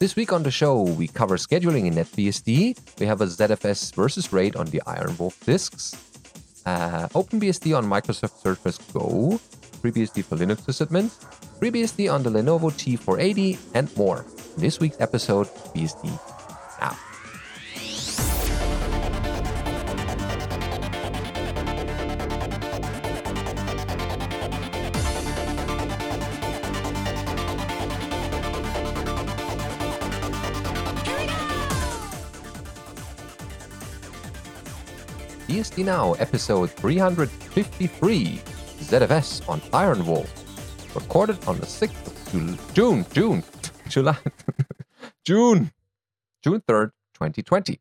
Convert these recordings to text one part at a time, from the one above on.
This week on the show, we cover scheduling in NetBSD. We have a ZFS versus RAID on the Iron Wolf disks, uh, OpenBSD on Microsoft Surface Go, FreeBSD for Linux sysadmins, FreeBSD on the Lenovo T480, and more. In this week's episode, BSD Now. BSD Now, episode 353, ZFS on Iron Wolf, recorded on the 6th of Jul- June, June, July, June, June 3rd, 2020.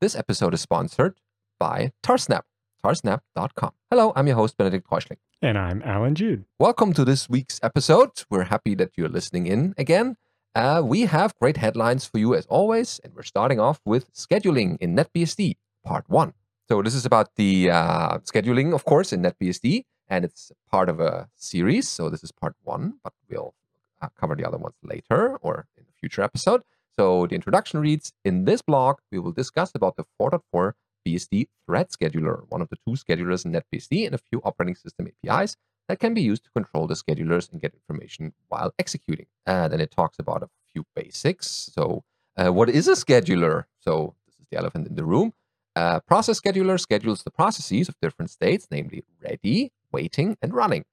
This episode is sponsored by Tarsnap, tarsnap.com. Hello, I'm your host, Benedict Reuschling. And I'm Allan Jude. Welcome to this week's episode. We're happy that you're listening in again. Uh, we have great headlines for you as always, and we're starting off with scheduling in NetBSD, part one. So this is about the uh, scheduling, of course, in NetBSD, and it's part of a series. So this is part one, but we'll uh, cover the other ones later or in a future episode. So the introduction reads: In this blog, we will discuss about the 4.4 BSD thread scheduler, one of the two schedulers in NetBSD, and a few operating system APIs that can be used to control the schedulers and get information while executing. And then it talks about a few basics. So, uh, what is a scheduler? So, this is the elephant in the room. A process scheduler schedules the processes of different states, namely ready, waiting, and running.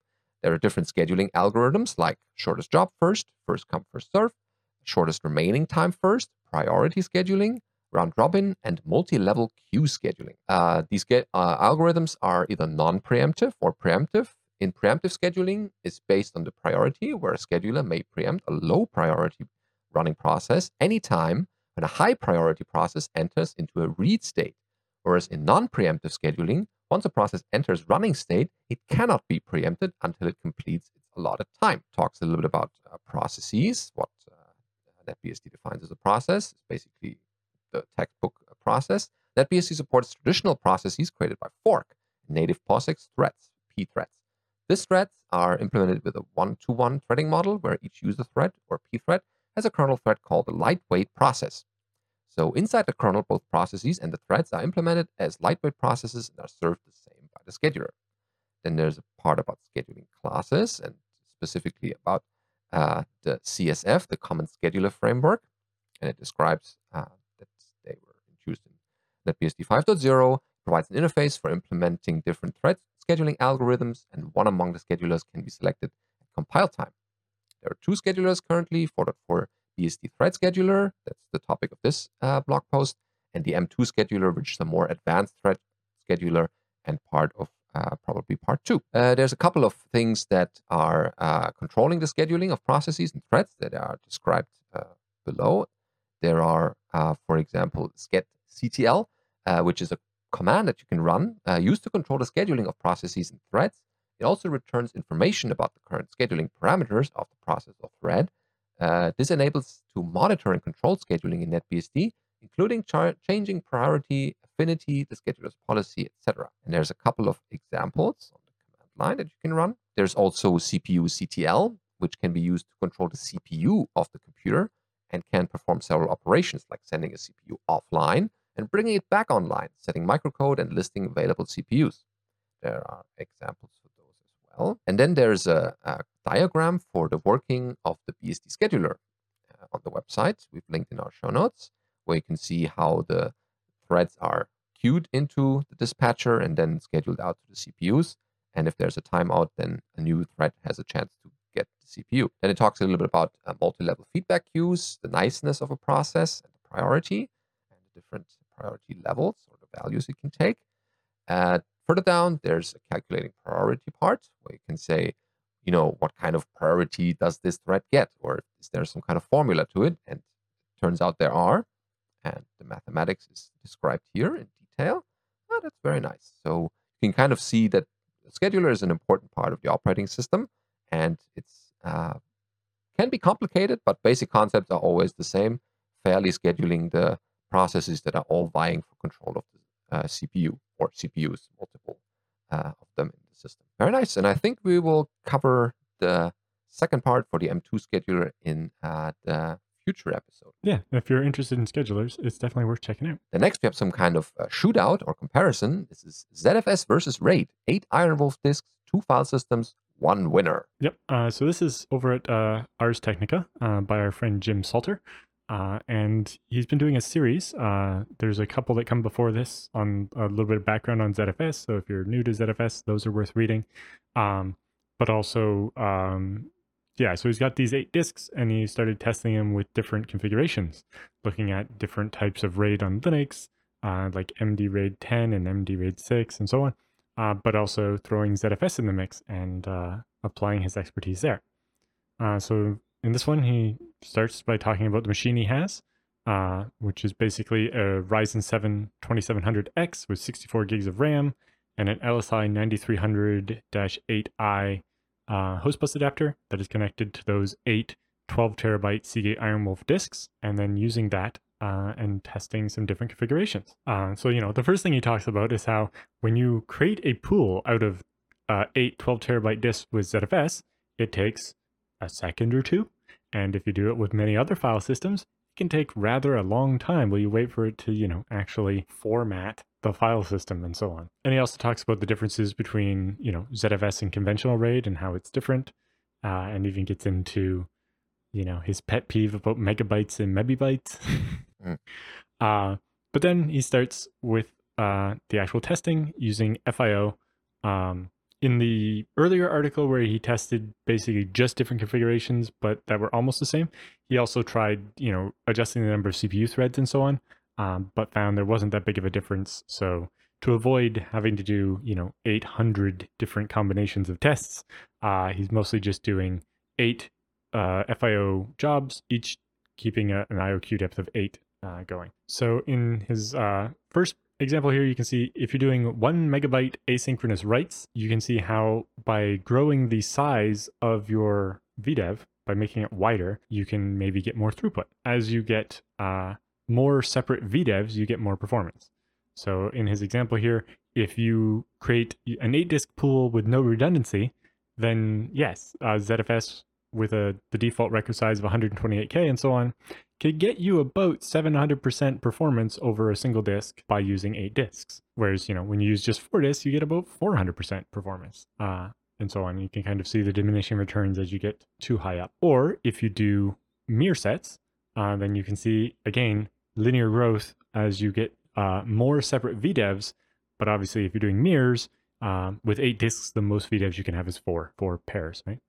There are different scheduling algorithms like shortest job first, first come, first serve, shortest remaining time first, priority scheduling, round robin, and multi level queue scheduling. Uh, these uh, algorithms are either non preemptive or preemptive. In preemptive scheduling, is based on the priority, where a scheduler may preempt a low priority running process anytime when a high priority process enters into a read state. Whereas in non preemptive scheduling, once a process enters running state, it cannot be preempted until it completes its allotted time. Talks a little bit about uh, processes, what uh, NetBSD defines as a process. Basically the textbook uh, process. NetBSD supports traditional processes created by fork, native POSIX threads, P threads. These threads are implemented with a one to one threading model where each user thread or P thread has a kernel thread called a lightweight process. So inside the kernel, both processes and the threads are implemented as lightweight processes and are served the same by the scheduler. Then there's a part about scheduling classes and specifically about uh, the CSF, the Common Scheduler Framework, and it describes uh, that they were introduced in NetBSD 5.0, provides an interface for implementing different thread scheduling algorithms, and one among the schedulers can be selected at compile time. There are two schedulers currently, 4.4 BSD thread scheduler, that's the topic of this uh, blog post, and the M2 scheduler, which is a more advanced thread scheduler and part of uh, probably part two. Uh, there's a couple of things that are uh, controlling the scheduling of processes and threads that are described uh, below. There are, uh, for example, sched_ctl, which is a command that you can run used to control the scheduling of processes and threads. It also returns information about the current scheduling parameters of the process or thread uh, this enables to monitor and control scheduling in NetBSD, including char- changing priority, affinity, the scheduler's policy, etc. And there's a couple of examples on the command line that you can run. There's also CPU CTL, which can be used to control the CPU of the computer and can perform several operations like sending a CPU offline and bringing it back online, setting microcode and listing available CPUs. There are examples well. And then there's a, a diagram for the working of the BSD scheduler uh, on the website. We've linked in our show notes where you can see how the threads are queued into the dispatcher and then scheduled out to the CPUs. And if there's a timeout, then a new thread has a chance to get the CPU. Then it talks a little bit about uh, multi-level feedback queues, the niceness of a process, and the priority, and the different priority levels or the values it can take. Uh, further down, there's a calculating priority part where you can say, you know, what kind of priority does this thread get? Or is there some kind of formula to it? And it turns out there are. And the mathematics is described here in detail. Oh, that's very nice. So you can kind of see that the scheduler is an important part of the operating system. And it's uh, can be complicated, but basic concepts are always the same. Fairly scheduling the processes that are all vying for control of the uh, CPU or CPUs, multiple uh, of them in the system. Very nice. And I think we will cover the second part for the M2 scheduler in uh, the future episode. Yeah, if you're interested in schedulers, it's definitely worth checking out. The next, we have some kind of uh, shootout or comparison. This is ZFS versus RAID. Eight Iron Wolf disks, two file systems, one winner. Yep. Uh, so this is over at uh, Ars Technica uh, by our friend Jim Salter. Uh, and he's been doing a series. Uh, there's a couple that come before this on a little bit of background on ZFS. So if you're new to ZFS, those are worth reading. Um, but also, um, yeah, so he's got these eight disks and he started testing them with different configurations, looking at different types of RAID on Linux, uh, like MD RAID 10 and MD RAID 6 and so on, uh, but also throwing ZFS in the mix and uh, applying his expertise there. Uh, so in this one, he starts by talking about the machine he has, uh, which is basically a Ryzen 7 2700X with 64 gigs of RAM and an LSI 9300-8i uh, host bus adapter that is connected to those eight 12 terabyte Seagate Ironwolf disks, and then using that uh, and testing some different configurations. Uh, so, you know, the first thing he talks about is how when you create a pool out of uh, eight 12 terabyte disks with ZFS, it takes a second or two. And if you do it with many other file systems, it can take rather a long time while you wait for it to, you know, actually format the file system and so on. And he also talks about the differences between, you know, ZFS and conventional RAID and how it's different, uh, and even gets into, you know, his pet peeve about megabytes and mebibytes. mm. uh, but then he starts with uh, the actual testing using FIO. Um, in the earlier article where he tested basically just different configurations, but that were almost the same, he also tried, you know, adjusting the number of CPU threads and so on um, but found there wasn't that big of a difference. So to avoid having to do, you know, 800 different combinations of tests, uh, he's mostly just doing eight uh, FIO jobs, each keeping a, an IOQ depth of eight uh, going. So in his uh, first example here, you can see if you're doing one megabyte asynchronous writes, you can see how by growing the size of your VDEV, by making it wider, you can maybe get more throughput. As you get uh, more separate VDEVs, you get more performance. So in his example here, if you create an eight disk pool with no redundancy, then yes, uh, ZFS with a the default record size of 128K and so on could get you about 700% performance over a single disk by using eight disks. Whereas, you know, when you use just four disks, you get about 400% performance. Uh, and so on. You can kind of see the diminishing returns as you get too high up. Or if you do mirror sets, uh, then you can see again linear growth as you get uh, more separate VDEVs. But obviously, if you're doing mirrors um, with eight disks, the most VDEVs you can have is four, four pairs, right?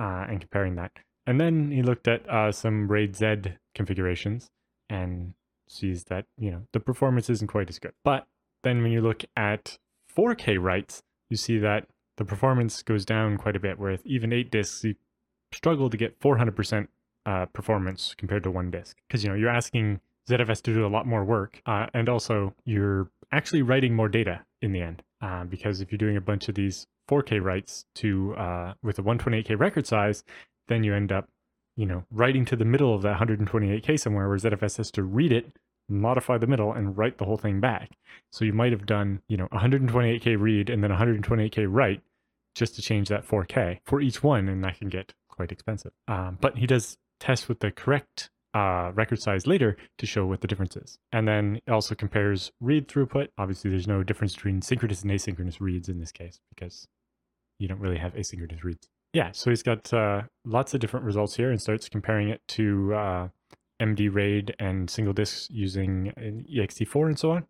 Uh, and comparing that. And then he looked at uh, some RAID Z configurations and sees that, you know, the performance isn't quite as good. But then when you look at 4K writes, you see that the performance goes down quite a bit, where even eight disks, you struggle to get 400% uh, performance compared to one disk. Because, you know, you're asking ZFS to do a lot more work. Uh, and also, you're actually writing more data in the end. Uh, because if you're doing a bunch of these 4K writes to uh, with a 128K record size, then you end up, you know, writing to the middle of that 128K somewhere, where ZFS has to read it, modify the middle, and write the whole thing back. So you might have done, you know, 128K read and then 128K write just to change that 4K for each one, and that can get quite expensive. Um, but he does test with the correct uh, record size later to show what the difference is. And then also compares read throughput. Obviously, there's no difference between synchronous and asynchronous reads in this case because you don't really have asynchronous reads. Yeah, so he's got uh, lots of different results here and starts comparing it to uh, MD RAID and single disks using ext4 and so on.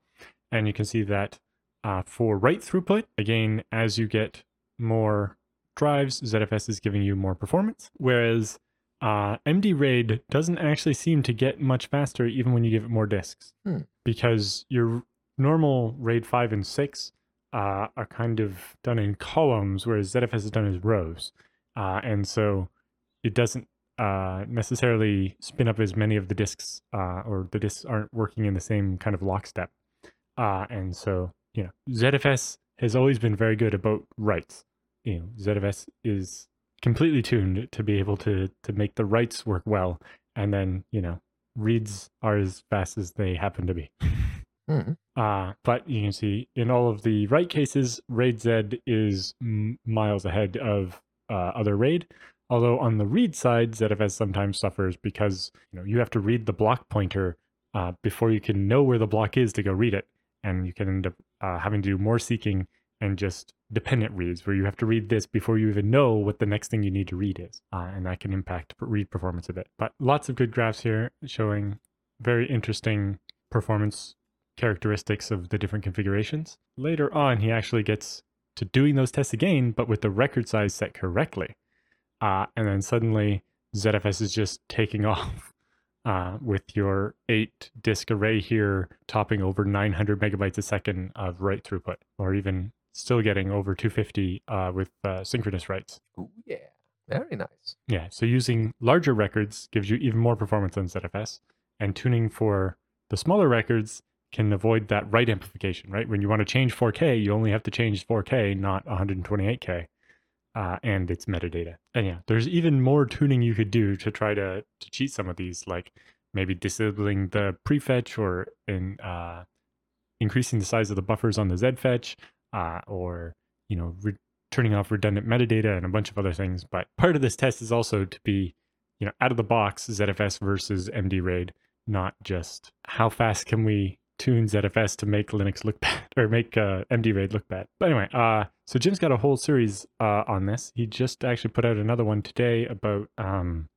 And you can see that uh, for write throughput, again, as you get more drives, ZFS is giving you more performance, whereas uh, MD RAID doesn't actually seem to get much faster even when you give it more disks hmm. because your normal RAID 5 and 6 uh, are kind of done in columns, whereas ZFS is done as rows. Uh, and so it doesn't uh, necessarily spin up as many of the disks, uh, or the disks aren't working in the same kind of lockstep. Uh, and so, you know, ZFS has always been very good about writes. You know, ZFS is completely tuned to be able to to make the writes work well and then you know reads are as fast as they happen to be mm-hmm. uh, but you can see in all of the write cases raid z is m- miles ahead of uh, other raid Although on the read side, ZFS sometimes suffers because you know you have to read the block pointer uh, before you can know where the block is to go read it, and you can end up uh, having to do more seeking and just dependent reads where you have to read this before you even know what the next thing you need to read is, uh, and that can impact read performance a bit. But lots of good graphs here showing very interesting performance characteristics of the different configurations. Later on, he actually gets to doing those tests again, but with the record size set correctly. Uh, and then suddenly ZFS is just taking off uh, with your eight disk array here, topping over 900 megabytes a second of write throughput, or even still getting over 250 uh, with uh, synchronous writes. Ooh, yeah. Very nice. Yeah, so using larger records gives you even more performance on ZFS, and tuning for the smaller records can avoid that write amplification, right? When you want to change 4K, you only have to change 4K, not 128K, uh, and it's metadata. And yeah, there's even more tuning you could do to try to, to cheat some of these, like maybe disabling the prefetch or in uh, increasing the size of the buffers on the ZFetch, uh, or you know, re- turning off redundant metadata and a bunch of other things. But part of this test is also to be, you know, out of the box ZFS versus MD RAID, not just how fast can we tune ZFS to make Linux look bad or make uh, MD RAID look bad. But anyway, uh, so Jim's got a whole series uh, on this. He just actually put out another one today about um,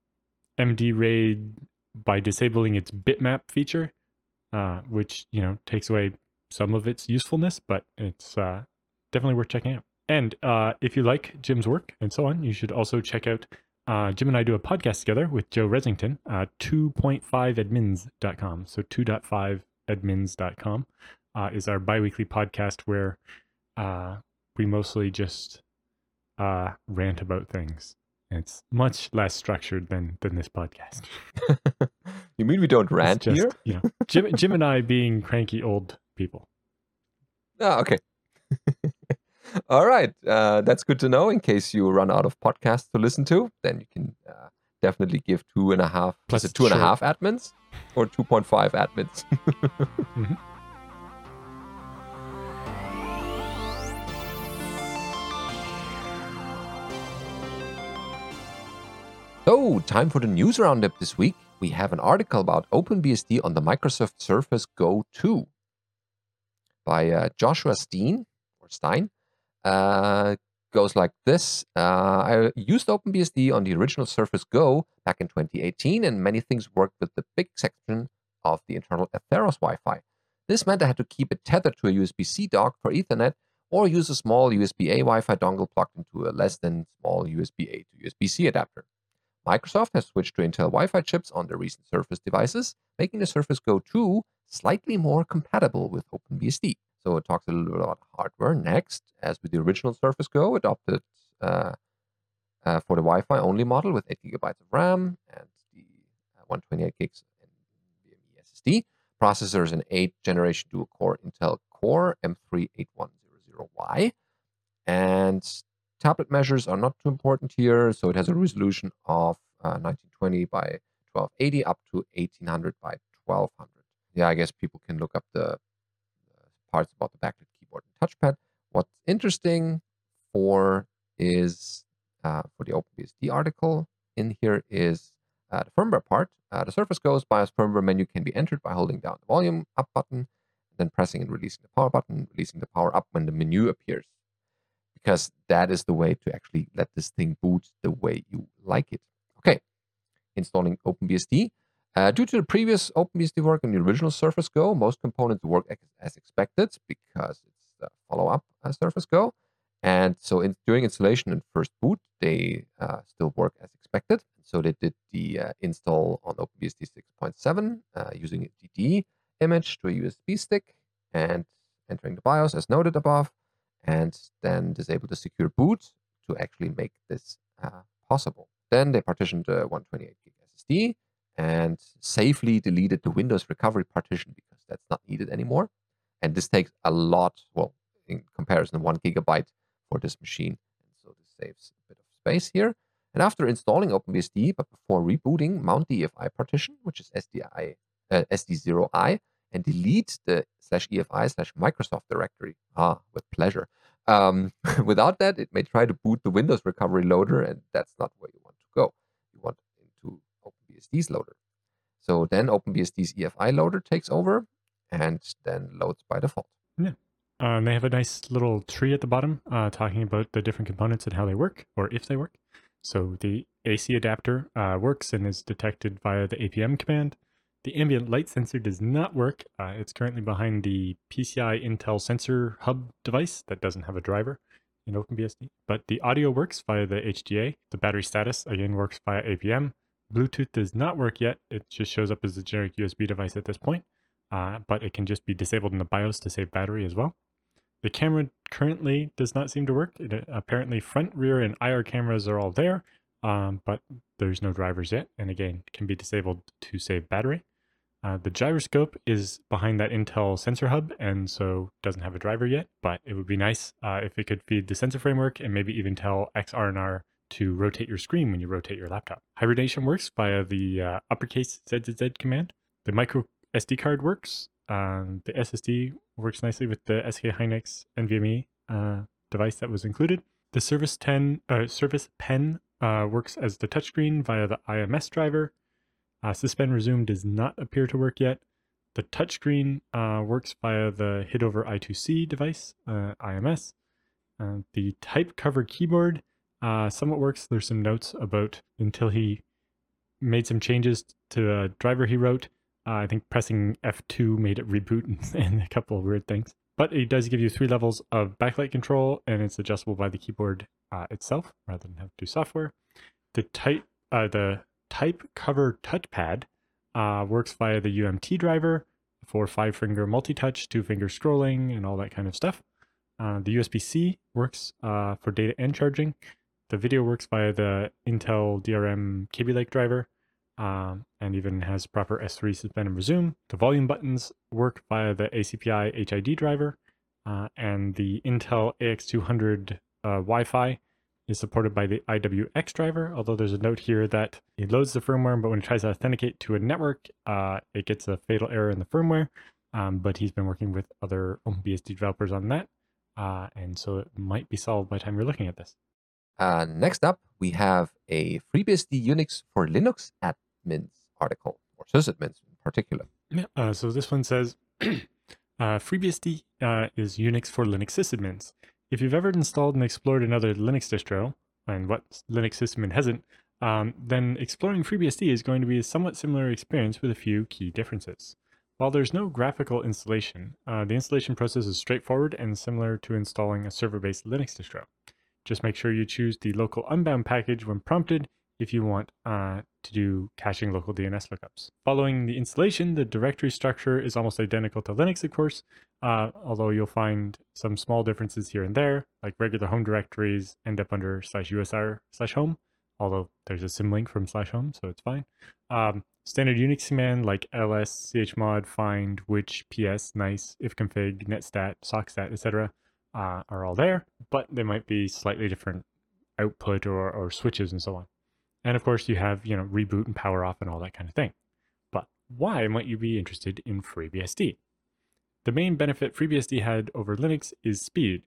MD RAID by disabling its bitmap feature, uh, which you know takes away some of its usefulness, but it's uh, definitely worth checking out. And uh, if you like Jim's work and so on, you should also check out. Uh, Jim and I do a podcast together with Joe Ressington, uh, 2.5admins.com. So 2.5admins.com uh, is our biweekly podcast where uh, we mostly just uh, rant about things. It's much less structured than than this podcast. you mean we don't rant just, here? You know, Jim, Jim and I being cranky old people. Oh, okay. All right. Uh, that's good to know in case you run out of podcasts to listen to. Then you can uh, definitely give two and a half, plus it two and a half admins or 2.5 admins. mm-hmm. So, time for the news roundup this week. We have an article about OpenBSD on the Microsoft Surface Go 2 by uh, Joshua Steen or Stein. Uh, goes like this. Uh, I used OpenBSD on the original Surface Go back in 2018, and many things worked with the big section of the internal Atheros Wi Fi. This meant I had to keep it tethered to a USB C dock for Ethernet or use a small USB A Wi Fi dongle plugged into a less than small USB A to USB C adapter. Microsoft has switched to Intel Wi Fi chips on their recent Surface devices, making the Surface Go 2 slightly more compatible with OpenBSD. So it talks a little bit about hardware next. As with the original Surface Go, adopted uh, uh, for the Wi Fi only model with 8 gigabytes of RAM and the uh, 128 gigs NVMe SSD. Processors an 8th generation dual core Intel Core M38100Y. And Tablet measures are not too important here. So it has a resolution of uh, 1920 by 1280 up to 1800 by 1200. Yeah, I guess people can look up the, parts about the backlit keyboard and touchpad. What's interesting for is uh, for the OpenBSD article in here is uh, the firmware part. Uh, the Surface Go's BIOS firmware menu can be entered by holding down the volume up button, then pressing and releasing the power button, releasing the power up when the menu appears because that is the way to actually let this thing boot the way you like it. Okay, installing OpenBSD. Uh, due to the previous OpenBSD work on the original Surface Go, most components work as expected because it's the follow-up uh, Surface Go. And so in, during installation and first boot, they uh, still work as expected. So they did the uh, install on OpenBSD 6.7 uh, using a DD image to a USB stick and entering the BIOS as noted above and then disable the secure boot to actually make this uh, possible. Then they partitioned the 128 gig SSD and safely deleted the Windows recovery partition because that's not needed anymore. And this takes a lot, well, in comparison, one gigabyte for this machine. And so this saves a bit of space here. And after installing OpenBSD, but before rebooting, mount the EFI partition, which is SDI, uh, SD0i, and delete the slash EFI slash Microsoft directory. Ah, with pleasure. Um, without that, it may try to boot the Windows recovery loader, and that's not what you want OpenBSD's loader. So then OpenBSD's EFI loader takes over and then loads by default. Yeah. Um, they have a nice little tree at the bottom uh, talking about the different components and how they work, or if they work. So the AC adapter uh, works and is detected via the APM command. The ambient light sensor does not work. Uh, it's currently behind the PCI Intel sensor hub device that doesn't have a driver in OpenBSD. But the audio works via the HDA. The battery status, again, works via APM. Bluetooth does not work yet. It just shows up as a generic USB device at this point, uh, but it can just be disabled in the BIOS to save battery as well. The camera currently does not seem to work. It, uh, apparently, front, rear, and IR cameras are all there, um, but there's no drivers yet. And again, can be disabled to save battery. Uh, the gyroscope is behind that Intel sensor hub, and so doesn't have a driver yet. But it would be nice uh, if it could feed the sensor framework and maybe even tell xrandr to rotate your screen when you rotate your laptop. Hibernation works via the uh, uppercase ZZZ command. The micro SD card works. Um, the SSD works nicely with the SK Hynix NVMe uh, device that was included. The Surface 10 uh, Pen uh, works as the touchscreen via the IMS driver. Uh, suspend resume does not appear to work yet. The touchscreen uh, works via the HID over I2C device, IMS. The type cover keyboard uh, somewhat works. There's some notes about until he made some changes to the driver he wrote. Uh, I think pressing F2 made it reboot and, a couple of weird things. But it does give you three levels of backlight control, and it's adjustable by the keyboard uh, itself rather than have to do software. The type, uh, the type cover touchpad uh, works via the UMT driver for five finger multi-touch, two finger scrolling, and all that kind of stuff. Uh, the USB-C works uh, for data and charging. The video works via the Intel DRM Kaby Lake driver um, and even has proper S3 suspend and resume. The volume buttons work via the ACPI HID driver, uh, and the Intel AX200 uh, Wi Fi is supported by the IWX driver, although there's a note here that it loads the firmware, but when it tries to authenticate to a network, uh, it gets a fatal error in the firmware. Um, but he's been working with other OpenBSD developers on that, uh, and so it might be solved by the time you're looking at this. Uh, next up, we have a FreeBSD Unix for Linux admins article, or sysadmins in particular. Yeah, uh, so this one says uh, FreeBSD uh, is Unix for Linux sysadmins. If you've ever installed and explored another Linux distro, and what Linux sysadmin hasn't, um, then exploring FreeBSD is going to be a somewhat similar experience with a few key differences. While there's no graphical installation, uh, the installation process is straightforward and similar to installing a server-based Linux distro. Just make sure you choose the local unbound package when prompted if you want uh, to do caching local DNS lookups. Following the installation, the directory structure is almost identical to Linux, of course, uh, although you'll find some small differences here and there, like regular home directories end up under slash usr slash home, although there's a symlink from slash home, so it's fine. Um, standard Unix command like ls, chmod, find, which, ps, nice, ifconfig, netstat, sockstat, etc uh, are all there, but they might be slightly different output or, or switches and so on. And of course, you have you know reboot and power off and all that kind of thing. But why might you be interested in FreeBSD? The main benefit FreeBSD had over Linux is speed.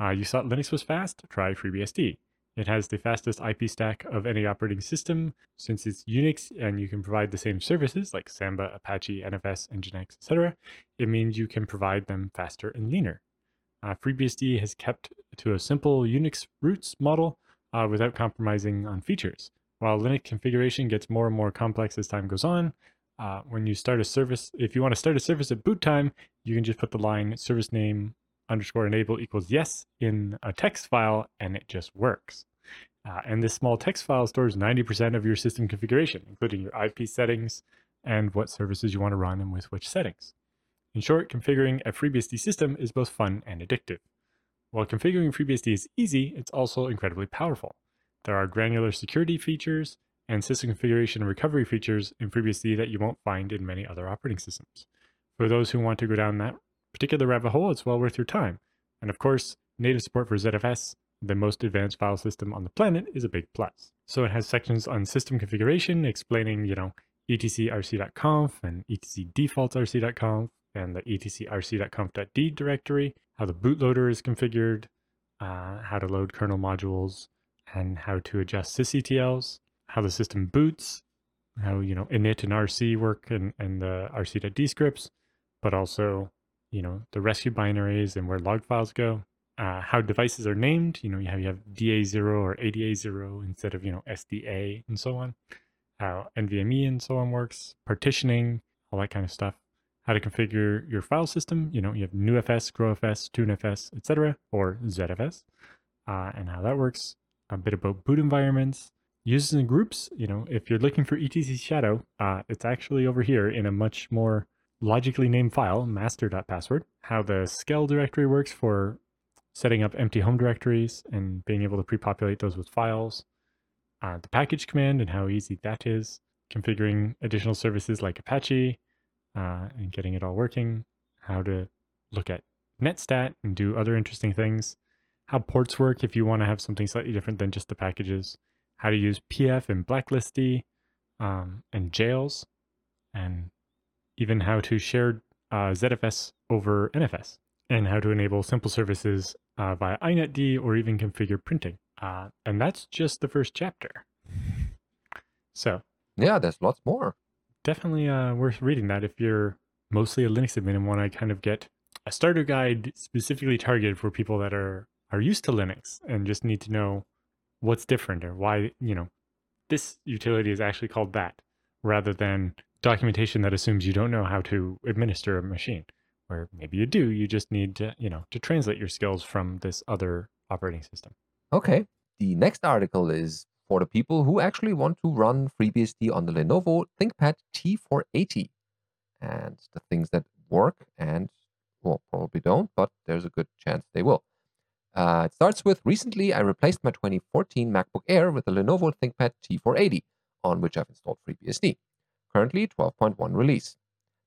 Uh, you thought Linux was fast? Try FreeBSD. It has the fastest IP stack of any operating system since it's Unix and you can provide the same services like Samba, Apache, NFS, Nginx, etc. It means you can provide them faster and leaner. Uh, FreeBSD has kept to a simple Unix roots model uh, without compromising on features. While Linux configuration gets more and more complex as time goes on, uh, when you start a service, if you want to start a service at boot time, you can just put the line service name underscore enable equals yes in a text file and it just works. Uh, and this small text file stores 90% of your system configuration, including your IP settings and what services you want to run and with which settings. In short, configuring a FreeBSD system is both fun and addictive. While configuring FreeBSD is easy, it's also incredibly powerful. There are granular security features and system configuration and recovery features in FreeBSD that you won't find in many other operating systems. For those who want to go down that particular rabbit hole, it's well worth your time. And of course, native support for ZFS, the most advanced file system on the planet, is a big plus. So it has sections on system configuration explaining, you know, etcrc.conf and etcdefaultsrc.conf, and the etcrc.conf.d directory, how the bootloader is configured, uh, how to load kernel modules, and how to adjust sysctls, how the system boots, how you know init and RC work and and the RC.d scripts, but also you know the rescue binaries and where log files go. Uh, how devices are named, you know, you have, you have DA0 or ADA0 instead of, you know, SDA and so on. How NVMe and so on works, partitioning, all that kind of stuff. How to configure your file system, you know, you have NewFS, GrowFS, TuneFS, etc., or ZFS, uh, and how that works. A bit about boot environments, uses and groups, you know, if you're looking for etc shadow, uh, it's actually over here in a much more logically named file, master.password, how the skel directory works for setting up empty home directories and being able to pre-populate those with files, uh, the package command and how easy that is, configuring additional services like Apache uh, and getting it all working, how to look at netstat and do other interesting things, how ports work if you want to have something slightly different than just the packages, how to use PF and blacklistd um, and jails, and even how to share uh, ZFS over NFS, and how to enable simple services uh, via inetd or even configure printing. Uh, and that's just the first chapter. So Yeah, there's lots more. Definitely uh, worth reading that if you're mostly a Linux admin and want to kind of get a starter guide specifically targeted for people that are are used to Linux and just need to know what's different or why you know this utility is actually called that rather than documentation that assumes you don't know how to administer a machine or maybe you do you just need to you know to translate your skills from this other operating system Okay. The next article is for the people who actually want to run FreeBSD on the Lenovo ThinkPad T480 and the things that work and, well, probably don't, but there's a good chance they will. Uh, it starts with recently I replaced my 2014 MacBook Air with the Lenovo ThinkPad T480, on which I've installed FreeBSD. Currently 12.1 release.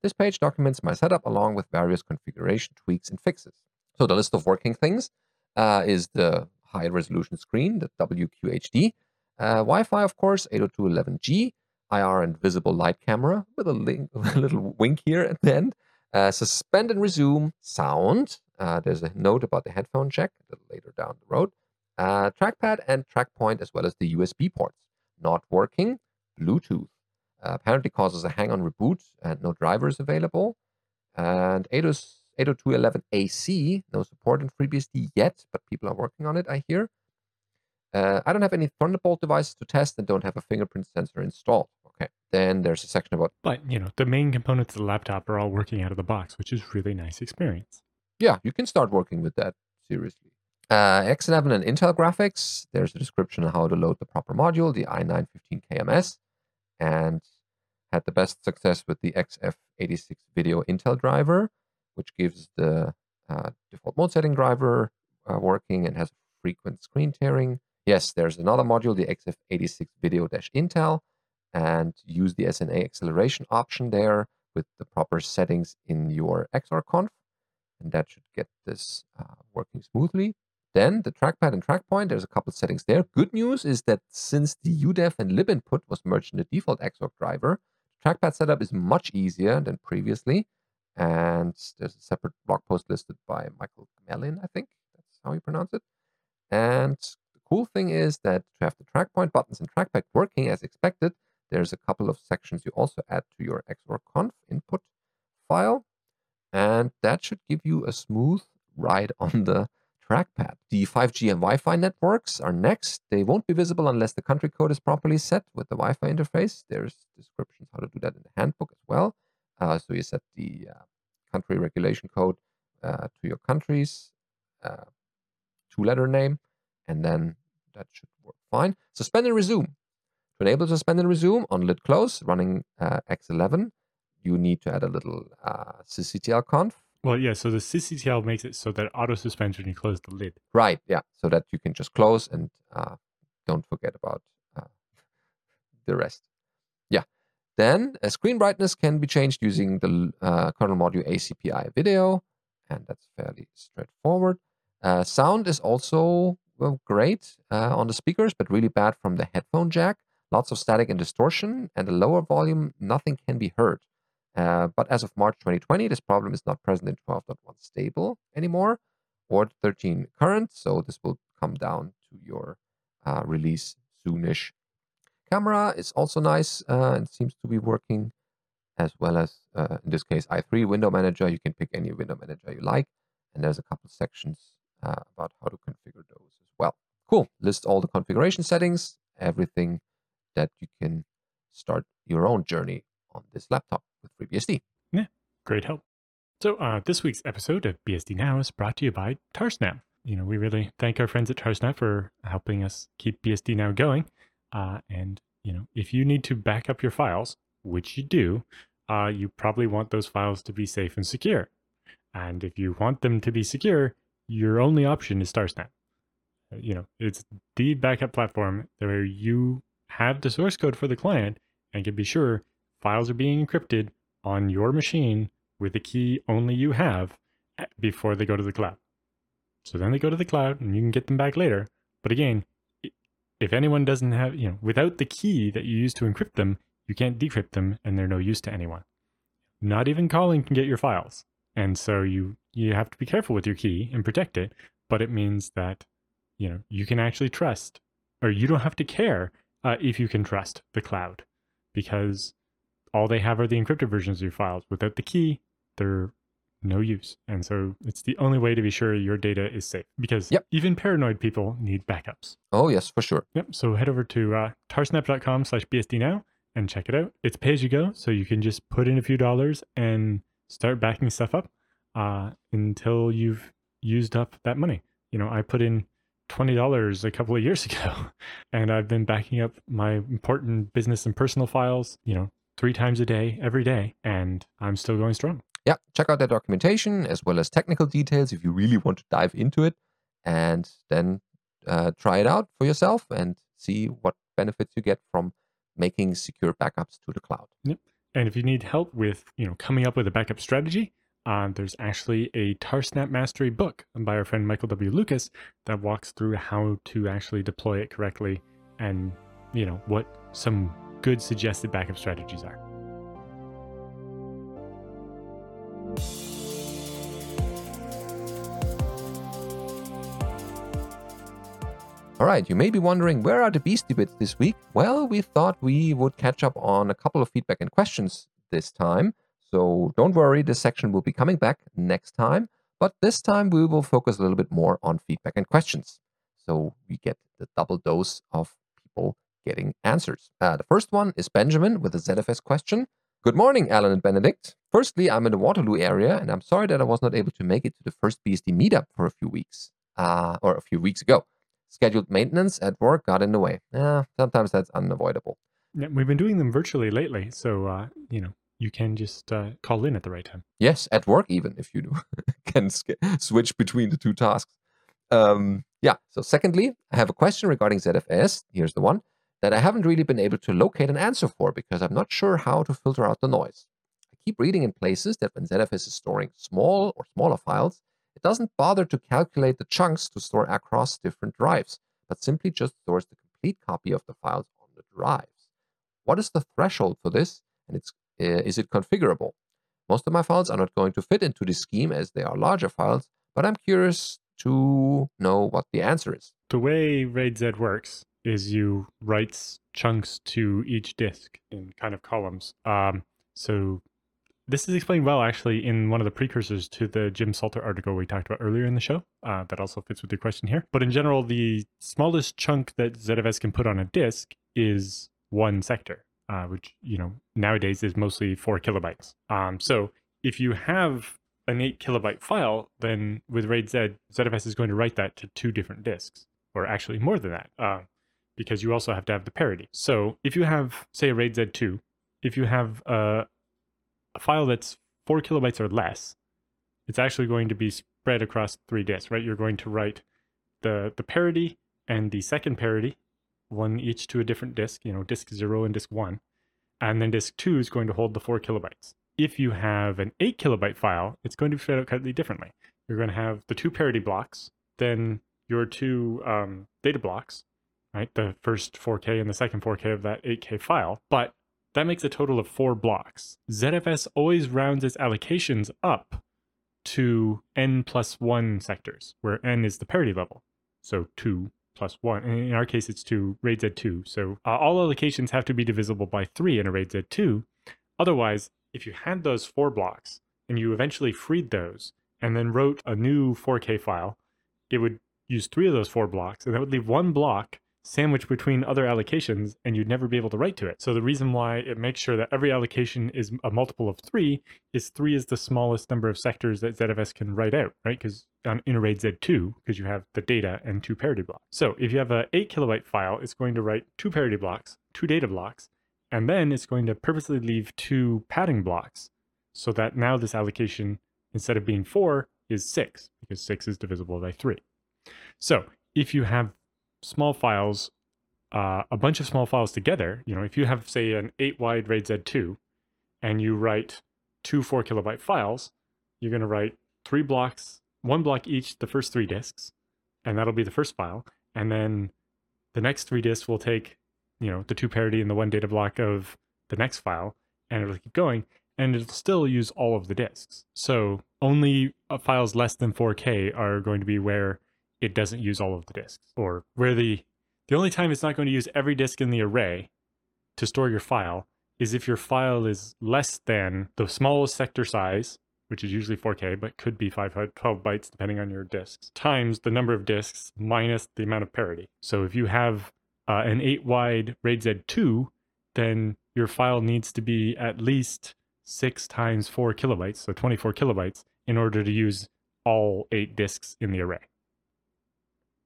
This page documents my setup along with various configuration tweaks and fixes. So the list of working things uh, is the high resolution screen, the WQHD, uh, Wi-Fi, of course, 802.11g, IR and visible light camera with a, link, a little wink here at the end, uh, suspend and resume sound. Uh, there's a note about the headphone jack a little later down the road. Uh, trackpad and track point, as well as the USB ports. Not working. Bluetooth. Uh, apparently causes a hang on reboot and no drivers available. And 802.11ac, no support in FreeBSD yet, but people are working on it, I hear. Uh, I don't have any Thunderbolt devices to test and don't have a fingerprint sensor installed. Okay. Then there's a section about, but you know the main components of the laptop are all working out of the box which is really nice experience yeah, you can start working with that seriously. Uh, X11 and Intel graphics. There's a description on how to load the proper module, the i915KMS, and had the best success with the XF86 video Intel driver, which gives the uh, default mode setting driver uh, working and has frequent screen tearing. Yes, there's another module, the XF86 video Intel, and use the SNA acceleration option there with the proper settings in your XOR and that should get this uh, working smoothly. Then the trackpad and trackpoint, there's a couple settings there. Good news is that since the udev and libinput was merged in the default Xorg driver, trackpad setup is much easier than previously. And there's a separate blog post listed by Michael Mellin, I think that's how you pronounce it. And cool thing is that to have the trackpoint buttons and trackpad working as expected, there's a couple of sections you also add to your XOR conf input file and that should give you a smooth ride on the trackpad. The 5G and Wi Fi networks are next. They won't be visible unless the country code is properly set with the Wi Fi interface. There's descriptions how to do that in the handbook as well. Uh, so you set the uh, country regulation code uh, to your country's uh, two letter name, and then that should work fine. Suspend and resume. To enable suspend and resume on lid close running uh, X11, you need to add a little uh, sysctl conf. Well, yeah. So the sysctl makes it so that auto suspends when you close the lid. Right. Yeah. So that you can just close and uh, don't forget about uh, the rest. Yeah. Then a screen brightness can be changed using the uh, kernel module ACPI video, and that's fairly straightforward. Uh, sound is also well, great uh, on the speakers, but really bad from the headphone jack. Lots of static and distortion, and a lower volume, nothing can be heard. Uh, but as of March 2020, this problem is not present in 12.1 stable anymore or 13 current. So this will come down to your uh, release soonish. camera is also nice uh, and seems to be working, as well as uh, in this case i3 window manager. You can pick any window manager you like, and there's a couple sections uh, about how to configure those. Cool. List all the configuration settings, everything that you can start your own journey on this laptop with FreeBSD. Yeah, great help. So, uh, this week's episode of BSD Now is brought to you by Tarsnap. You know, we really thank our friends at Tarsnap for helping us keep BSD Now going. Uh, and, you know, if you need to back up your files, which you do, uh, you probably want those files to be safe and secure. And if you want them to be secure, your only option is Tarsnap. You know, it's the backup platform where you have the source code for the client and can be sure files are being encrypted on your machine with a key only you have eh, before they go to the cloud. So then they go to the cloud and you can get them back later. But again, if anyone doesn't have, you know, without the key that you use to encrypt them, you can't decrypt them and they're no use to anyone. Not even Colin can get your files. And so you you have to be careful with your key and protect it, but it means that you know, you can actually trust or you don't have to care uh, if you can trust the cloud because all they have are the encrypted versions of your files. Without the key, they're no use. And so it's the only way to be sure your data is safe because Yep. even paranoid people need backups. Oh, yes, for sure. Yep. So head over to uh, tarsnap.com slash BSD now and check it out. It's pay as you go. So you can just put in a few dollars and start backing stuff up uh, until you've used up that money. You know, I put in $20 a couple of years ago and I've been backing up my important business and personal files, you know, three times a day, every day. And I'm still going strong. Yeah, check out their documentation as well as technical details if you really want to dive into it, and then uh, try it out for yourself and see what benefits you get from making secure backups to the cloud. Yep. And if you need help with, you know, coming up with a backup strategy, uh, there's actually a Tarsnap Mastery book by our friend Michael W. Lucas that walks through how to actually deploy it correctly and, you know, what some good suggested backup strategies are. All right, you may be wondering where are the Beastie Bits this week? Well, we thought we would catch up on a couple of feedback and questions this time. So don't worry, this section will be coming back next time. But this time we will focus a little bit more on feedback and questions. So we get the double dose of people getting answers. Uh, the first one is Benjamin with a ZFS question. Good morning, Allan and Benedict. Firstly, I'm in the Waterloo area, and I'm sorry that I was not able to make it to the first BSD meetup for a few weeks, uh, or a few weeks ago. Scheduled maintenance at work got in the way. Yeah, sometimes that's unavoidable. Yeah, we've been doing them virtually lately. So, uh, you know, you can just uh, call in at the right time. Yes, at work even if you do can sk- switch between the two tasks. Um, yeah. So secondly, I have a question regarding ZFS. Here's the one that I haven't really been able to locate an answer for because I'm not sure how to filter out the noise. I keep reading in places that when ZFS is storing small or smaller files, it doesn't bother to calculate the chunks to store across different drives, but simply just stores the complete copy of the files on the drives. What is the threshold for this, and it's is it configurable? Most of my files are not going to fit into this scheme as they are larger files, but I'm curious to know what the answer is. The way RAID Z works is you write chunks to each disk in kind of columns. Um, so this is explained well actually in one of the precursors to the Jim Salter article we talked about earlier in the show. Uh, that also fits with your question here. But in general, the smallest chunk that ZFS can put on a disk is one sector, uh, which you know nowadays is mostly four kilobytes. Um, so if you have an eight kilobyte file, then with RAID Z, ZFS is going to write that to two different disks, or actually more than that, uh, because you also have to have the parity. So if you have, say, a RAID Z2, if you have a, a file that's four kilobytes or less, it's actually going to be spread across three disks, right? You're going to write the the parity and the second parity, one each to a different disk, you know, disk zero and disk one, and then disk two is going to hold the four kilobytes. If you have an eight kilobyte file, it's going to be spread out slightly differently. You're going to have the two parity blocks, then your two um, data blocks, right? The first 4K and the second 4K of that 8K file, but that makes a total of four blocks. ZFS always rounds its allocations up to n plus one sectors, where n is the parity level. So two plus 1. And in our case, it's 2, RAID Z2. So uh, all allocations have to be divisible by 3 in a RAID Z2. Otherwise, if you had those four blocks and you eventually freed those and then wrote a new 4K file, it would use three of those four blocks and that would leave one block sandwiched between other allocations and you'd never be able to write to it. So the reason why it makes sure that every allocation is a multiple of three is three is the smallest number of sectors that ZFS can write out, right? Because on in RAID Z2, because you have the data and two parity blocks. So if you have a eight kilobyte file, it's going to write two parity blocks, two data blocks, and then it's going to purposely leave two padding blocks so that now this allocation, instead of being four, is six, because six is divisible by three. So if you have small files, uh, a bunch of small files together, you know, if you have, say, an 8 wide RAID Z2 and you write two 4 kilobyte files, you're going to write three blocks, one block each, the first three disks, and that'll be the first file. And then the next three disks will take, you know, the two parity and the one data block of the next file, and it'll keep going, and it'll still use all of the disks. So only uh, files less than 4K are going to be where it doesn't use all of the disks or where the the only time it's not going to use every disk in the array to store your file is if your file is less than the smallest sector size which is usually 4k but could be 512 bytes depending on your disks times the number of disks minus the amount of parity. So if you have uh, an 8 wide raid z2 then your file needs to be at least 6 times 4 kilobytes so 24 kilobytes in order to use all 8 disks in the array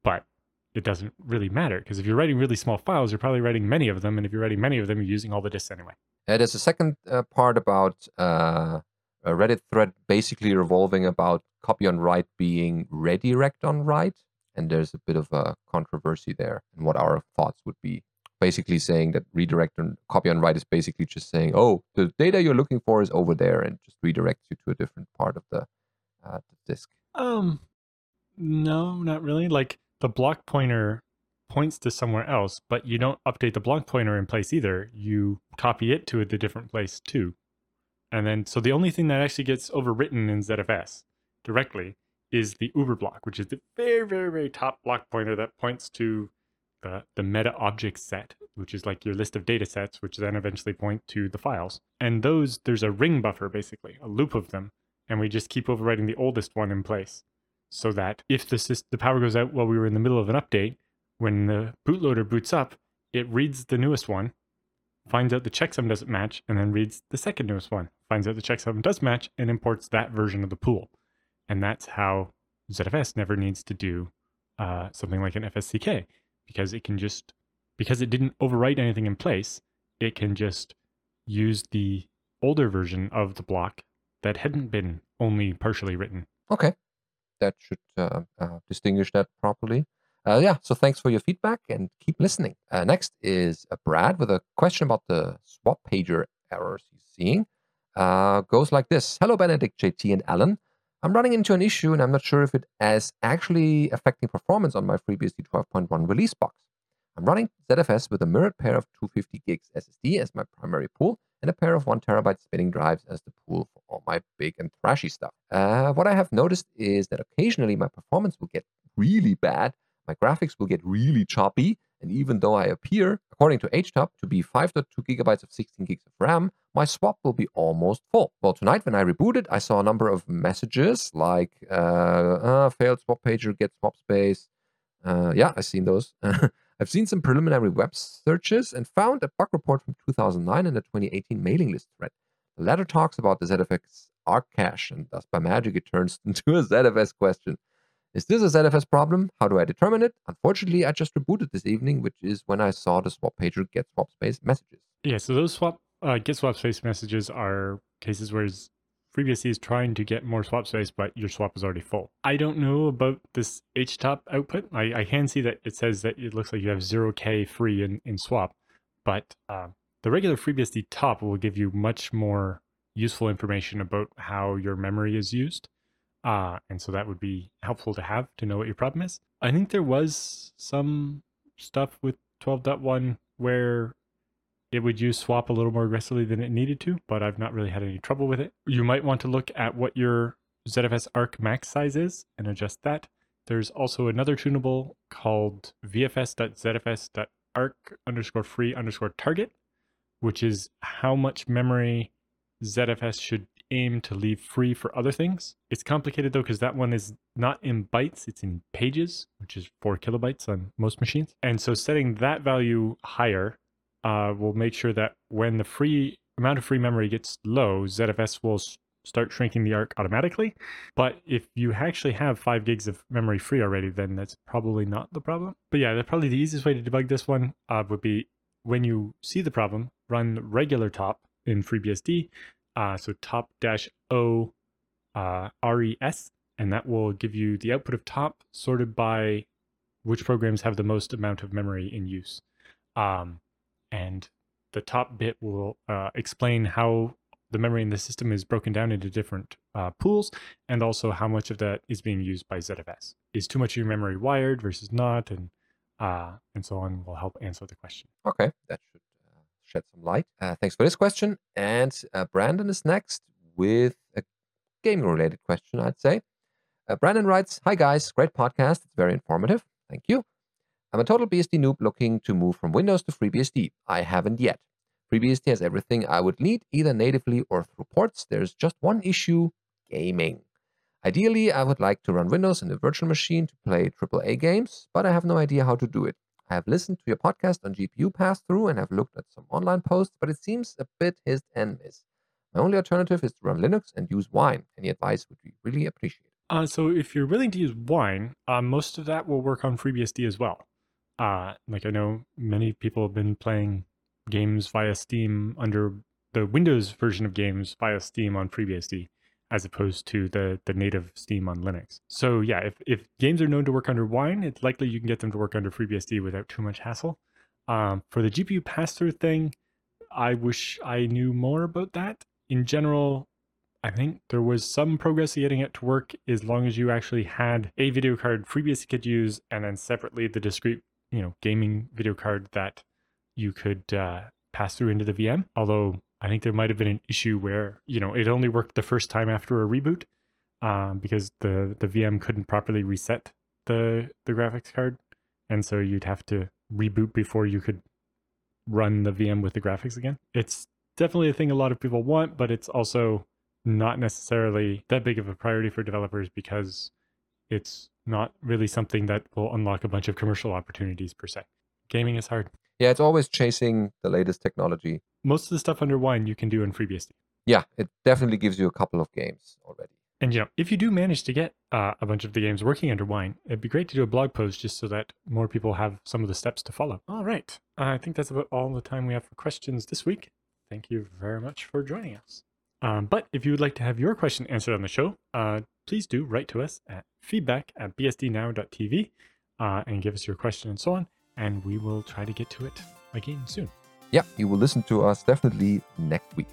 but it doesn't really matter because if you're writing really small files, you're probably writing many of them, and if you're writing many of them, you're using all the disks anyway. Uh, there's a second uh, part about uh, a Reddit thread basically revolving about copy on write being redirect on write, and there's a bit of a controversy there, and what our thoughts would be. Basically, saying that redirect and copy on write is basically just saying, "Oh, the data you're looking for is over there," and just redirects you to a different part of the, uh, the disk. Um, no, not really. Like the block pointer points to somewhere else, but you don't update the block pointer in place either. You copy it to the different place too. And then, so the only thing that actually gets overwritten in ZFS directly is the uber block, which is the very, very, very top block pointer that points to the, the meta object set, which is like your list of data sets, which then eventually point to the files. And those, there's a ring buffer basically, a loop of them. And we just keep overwriting the oldest one in place so that if the, the power goes out while we were in the middle of an update, when the bootloader boots up, it reads the newest one, finds out the checksum doesn't match, and then reads the second newest one, finds out the checksum does match, and imports that version of the pool. And that's how ZFS never needs to do uh, something like an FSCK because it can just, because it didn't overwrite anything in place, it can just use the older version of the block that hadn't been only partially written. Okay that should uh, uh, distinguish that properly. Uh, yeah, so thanks for your feedback and keep listening. Next is Brad with a question about the swap pager errors he's seeing. Goes like this Hello, Benedict, JT, and Allan. I'm running into an issue and I'm not sure if it is actually affecting performance on my FreeBSD 12.1 release box. I'm running ZFS with a mirrored pair of 250 gigs SSD as my primary pool and a pair of one terabyte spinning drives as the pool for all my big and thrashy stuff. Uh, what I have noticed is that occasionally my performance will get really bad, my graphics will get really choppy, and even though I appear, according to HTOP, to be 5.2 gigabytes of 16 gigs of RAM, my swap will be almost full. Well, tonight when I rebooted, I saw a number of messages like uh, uh, failed swap pager, get swap space. Uh, yeah, I've seen those. I've seen some preliminary web searches and found a bug report from 2009 in a 2018 mailing list thread. The latter talks about the ZFS ARC cache, and thus by magic it turns into a ZFS question. Is this a ZFS problem? How do I determine it? Unfortunately, I just rebooted this evening, which is when I saw the swap pager get swap space messages. Yeah, so those swap uh, get swap space messages are cases where FreeBSD is trying to get more swap space, but your swap is already full. I don't know about this HTOP output. I, I can see that it says that it looks like you have 0K free in, in swap, but uh, the regular FreeBSD top will give you much more useful information about how your memory is used. Uh, and so that would be helpful to have to know what your problem is. I think there was some stuff with 12.1 where it would use swap a little more aggressively than it needed to, but I've not really had any trouble with it. You might want to look at what your ZFS ARC max size is and adjust that. there's also another tunable called vfs.zfs.arc underscore free underscore target, which is how much memory ZFS should aim to leave free for other things. It's complicated though because that one is not in bytes, it's in pages, which is four kilobytes on most machines. And so setting that value higher uh, will make sure that when the free amount of free memory gets low, ZFS will start shrinking the arc automatically. But if you actually have five gigs of memory free already, then that's probably not the problem. But yeah, that's probably the easiest way to debug this one uh, would be when you see the problem, run regular top in FreeBSD uh, so top dash O uh, RES, and that will give you the output of top sorted by which programs have the most amount of memory in use. Um, and the top bit will uh, explain how the memory in the system is broken down into different uh, pools and also how much of that is being used by ZFS. Is too much of your memory wired versus not, and uh, and so on will help answer the question. Okay, that should shed some light. Uh, thanks for this question. And uh, Brandon is next with a gaming related question, I'd say. Uh, Brandon writes Hi, guys. Great podcast. It's very informative. Thank you. I'm a total BSD noob looking to move from Windows to FreeBSD. I haven't yet. FreeBSD has everything I would need, either natively or through ports. There's just one issue gaming. Ideally, I would like to run Windows in a virtual machine to play AAA games, but I have no idea how to do it. I have listened to your podcast on GPU pass through and have looked at some online posts, but it seems a bit hit and miss. My only alternative is to run Linux and use Wine. Any advice would be really appreciated. Uh, so if you're willing to use Wine, uh, most of that will work on FreeBSD as well. Uh, like I know many people have been playing games via Steam under the Windows version of games via Steam on FreeBSD as opposed to the the native Steam on Linux. So yeah, if, if games are known to work under Wine, it's likely you can get them to work under FreeBSD without too much hassle. Um, for the GPU pass-through thing, I wish I knew more about that. In general, I think there was some progress getting it to work as long as you actually had a video card FreeBSD could use, and then separately the discrete, you know, gaming video card that you could uh, pass through into the VM. Although I think there might have been an issue where you know it only worked the first time after a reboot um, because the the VM couldn't properly reset the the graphics card, and so you'd have to reboot before you could run the VM with the graphics again. It's definitely a thing a lot of people want, but it's also not necessarily that big of a priority for developers because it's not really something that will unlock a bunch of commercial opportunities per se. Gaming is hard. Yeah, it's always chasing the latest technology. Most of the stuff under Wine you can do in FreeBSD. Yeah, it definitely gives you a couple of games already. And you know, if you do manage to get uh, a bunch of the games working under Wine, it'd be great to do a blog post just so that more people have some of the steps to follow. All right, uh, I think that's about all the time we have for questions this week. Thank you very much for joining us. Um, but if you would like to have your question answered on the show, uh, please do write to us at feedback at bsdnow.tv uh, and give us your question and so on and we will try to get to it again soon. Yeah, you will listen to us definitely next week.